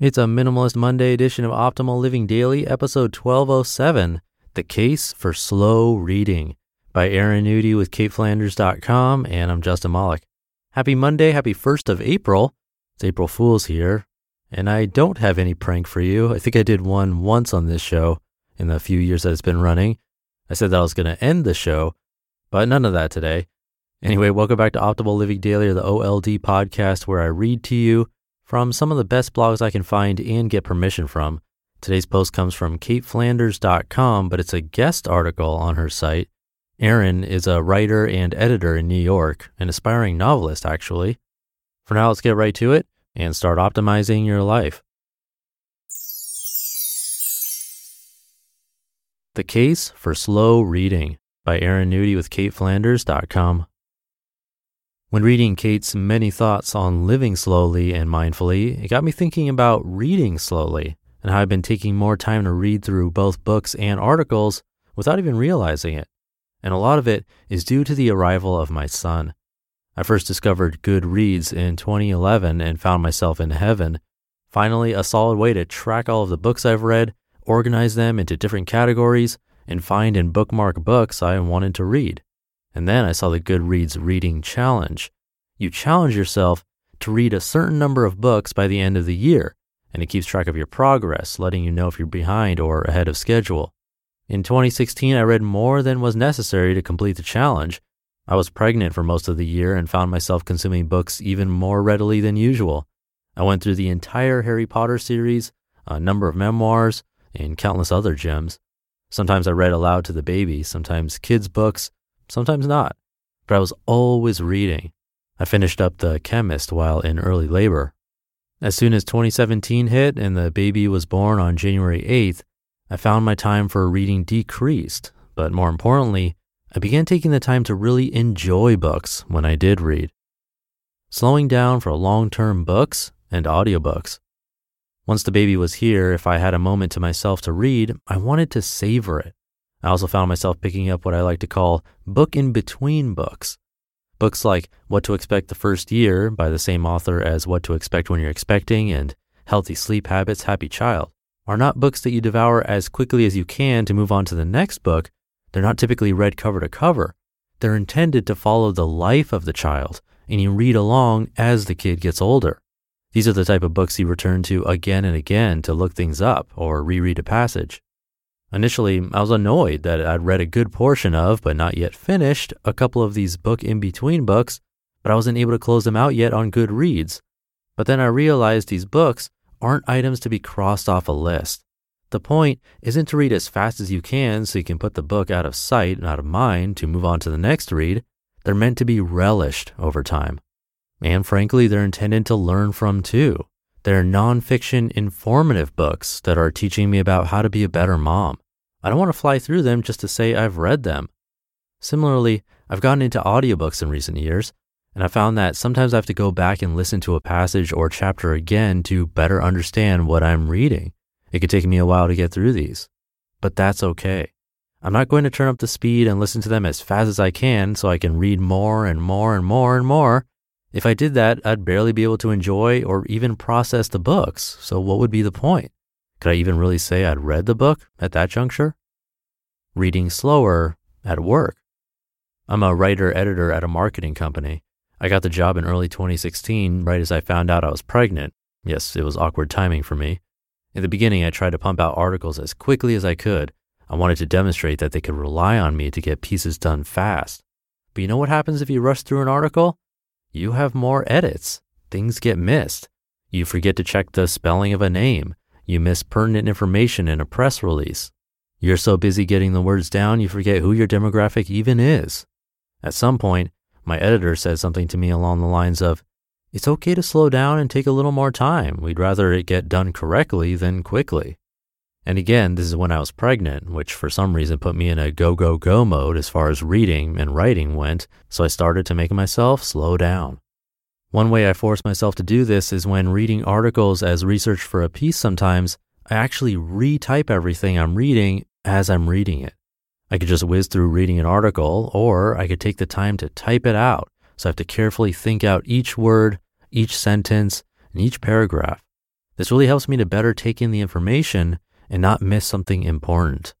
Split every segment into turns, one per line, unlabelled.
It's a Minimalist Monday edition of Optimal Living Daily, episode 1207 The Case for Slow Reading by Erin Nudie with KateFlanders.com. And I'm Justin Malik. Happy Monday. Happy 1st of April. It's April Fool's here. And I don't have any prank for you. I think I did one once on this show in the few years that it's been running. I said that I was going to end the show, but none of that today. Anyway, welcome back to Optimal Living Daily or the OLD podcast where I read to you from some of the best blogs I can find and get permission from. Today's post comes from kateflanders.com, but it's a guest article on her site. Erin is a writer and editor in New York, an aspiring novelist, actually. For now, let's get right to it and start optimizing your life. The Case for Slow Reading by Erin Nudie with KateFlanders.com. When reading Kate's many thoughts on living slowly and mindfully, it got me thinking about reading slowly and how I've been taking more time to read through both books and articles without even realizing it. And a lot of it is due to the arrival of my son. I first discovered Goodreads in 2011 and found myself in heaven. Finally, a solid way to track all of the books I've read, organize them into different categories, and find and bookmark books I wanted to read. And then I saw the Goodreads Reading Challenge. You challenge yourself to read a certain number of books by the end of the year, and it keeps track of your progress, letting you know if you're behind or ahead of schedule. In 2016, I read more than was necessary to complete the challenge. I was pregnant for most of the year and found myself consuming books even more readily than usual. I went through the entire Harry Potter series, a number of memoirs, and countless other gems. Sometimes I read aloud to the baby, sometimes kids' books, sometimes not, but I was always reading. I finished up The Chemist while in early labor. As soon as 2017 hit and the baby was born on January 8th, I found my time for reading decreased, but more importantly, I began taking the time to really enjoy books when I did read. Slowing down for long term books and audiobooks. Once the baby was here, if I had a moment to myself to read, I wanted to savor it. I also found myself picking up what I like to call book in between books. Books like What to Expect the First Year by the same author as What to Expect When You're Expecting and Healthy Sleep Habits, Happy Child are not books that you devour as quickly as you can to move on to the next book. They're not typically read cover to cover. They're intended to follow the life of the child, and you read along as the kid gets older. These are the type of books you return to again and again to look things up or reread a passage. Initially, I was annoyed that I'd read a good portion of, but not yet finished, a couple of these book in between books, but I wasn't able to close them out yet on Goodreads. But then I realized these books aren't items to be crossed off a list. The point isn't to read as fast as you can so you can put the book out of sight and out of mind to move on to the next read. They're meant to be relished over time. And frankly, they're intended to learn from too. They're nonfiction informative books that are teaching me about how to be a better mom. I don't want to fly through them just to say I've read them. Similarly, I've gotten into audiobooks in recent years, and I found that sometimes I have to go back and listen to a passage or chapter again to better understand what I'm reading. It could take me a while to get through these, but that's okay. I'm not going to turn up the speed and listen to them as fast as I can so I can read more and more and more and more if I did that, I'd barely be able to enjoy or even process the books. So, what would be the point? Could I even really say I'd read the book at that juncture? Reading slower at work. I'm a writer editor at a marketing company. I got the job in early 2016, right as I found out I was pregnant. Yes, it was awkward timing for me. In the beginning, I tried to pump out articles as quickly as I could. I wanted to demonstrate that they could rely on me to get pieces done fast. But you know what happens if you rush through an article? You have more edits. Things get missed. You forget to check the spelling of a name. You miss pertinent information in a press release. You're so busy getting the words down, you forget who your demographic even is. At some point, my editor said something to me along the lines of, It's okay to slow down and take a little more time. We'd rather it get done correctly than quickly. And again, this is when I was pregnant, which for some reason put me in a go, go, go mode as far as reading and writing went, so I started to make myself slow down. One way I force myself to do this is when reading articles as research for a piece sometimes, I actually retype everything I'm reading as I'm reading it. I could just whiz through reading an article, or I could take the time to type it out, so I have to carefully think out each word, each sentence, and each paragraph. This really helps me to better take in the information and not miss something important.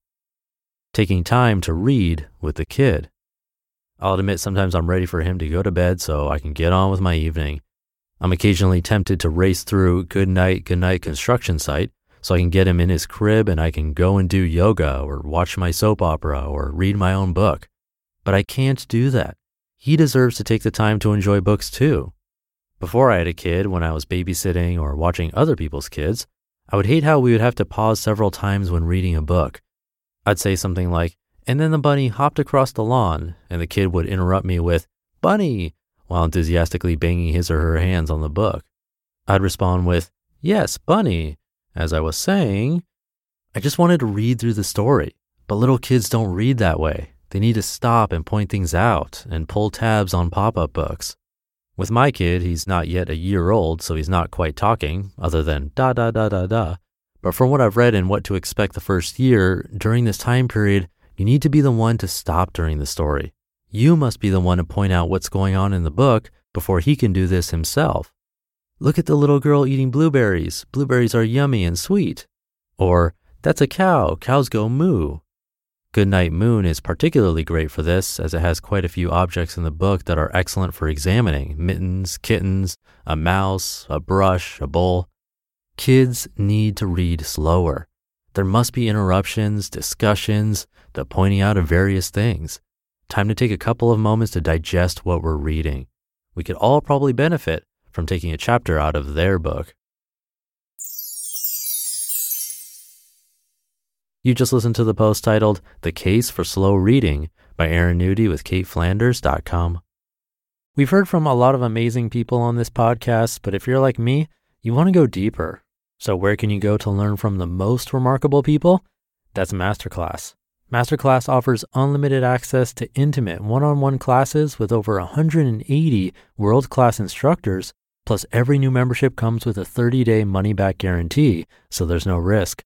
Taking time to read with the kid. I'll admit sometimes I'm ready for him to go to bed so I can get on with my evening. I'm occasionally tempted to race through Good Night, Good Night construction site so I can get him in his crib and I can go and do yoga or watch my soap opera or read my own book. But I can't do that. He deserves to take the time to enjoy books too. Before I had a kid, when I was babysitting or watching other people's kids, I would hate how we would have to pause several times when reading a book. I'd say something like, and then the bunny hopped across the lawn, and the kid would interrupt me with, Bunny, while enthusiastically banging his or her hands on the book. I'd respond with, Yes, Bunny, as I was saying, I just wanted to read through the story, but little kids don't read that way. They need to stop and point things out and pull tabs on pop up books. With my kid, he's not yet a year old, so he's not quite talking, other than da da da da da. But from what I've read and what to expect the first year, during this time period, you need to be the one to stop during the story. You must be the one to point out what's going on in the book before he can do this himself. Look at the little girl eating blueberries. Blueberries are yummy and sweet. Or, that's a cow. Cows go moo. Goodnight Moon is particularly great for this, as it has quite a few objects in the book that are excellent for examining mittens, kittens, a mouse, a brush, a bowl. Kids need to read slower. There must be interruptions, discussions, the pointing out of various things. Time to take a couple of moments to digest what we're reading. We could all probably benefit from taking a chapter out of their book. You just listened to the post titled The Case for Slow Reading by Erin Nudie with KateFlanders.com. We've heard from a lot of amazing people on this podcast, but if you're like me, you want to go deeper. So, where can you go to learn from the most remarkable people? That's Masterclass. Masterclass offers unlimited access to intimate one on one classes with over 180 world class instructors Plus, every new membership comes with a 30 day money back guarantee, so there's no risk.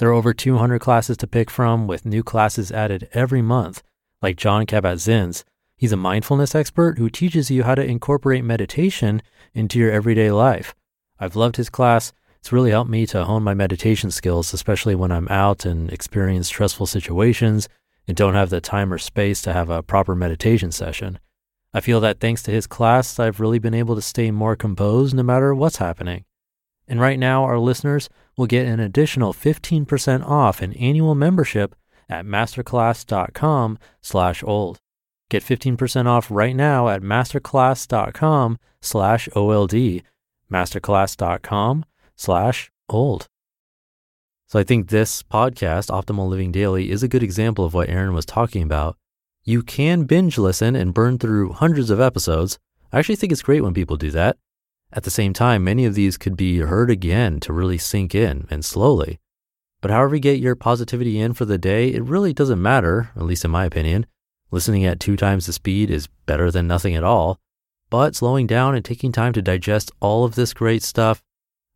There are over 200 classes to pick from, with new classes added every month, like Jon Kabat-Zinn's. He's a mindfulness expert who teaches you how to incorporate meditation into your everyday life. I've loved his class. It's really helped me to hone my meditation skills, especially when I'm out and experience stressful situations and don't have the time or space to have a proper meditation session. I feel that thanks to his class, I've really been able to stay more composed no matter what's happening. And right now, our listeners will get an additional 15% off an annual membership at masterclass.com slash old. Get 15% off right now at masterclass.com slash OLD, masterclass.com slash old. So I think this podcast, Optimal Living Daily, is a good example of what Erin was talking about you can binge listen and burn through hundreds of episodes. I actually think it's great when people do that. At the same time, many of these could be heard again to really sink in and slowly. But however you get your positivity in for the day, it really doesn't matter, at least in my opinion. Listening at two times the speed is better than nothing at all. But slowing down and taking time to digest all of this great stuff,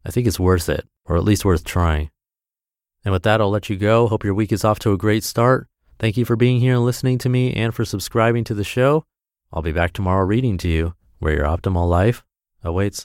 I think it's worth it, or at least worth trying. And with that, I'll let you go. Hope your week is off to a great start. Thank you for being here and listening to me and for subscribing to the show. I'll be back tomorrow reading to you where your optimal life awaits.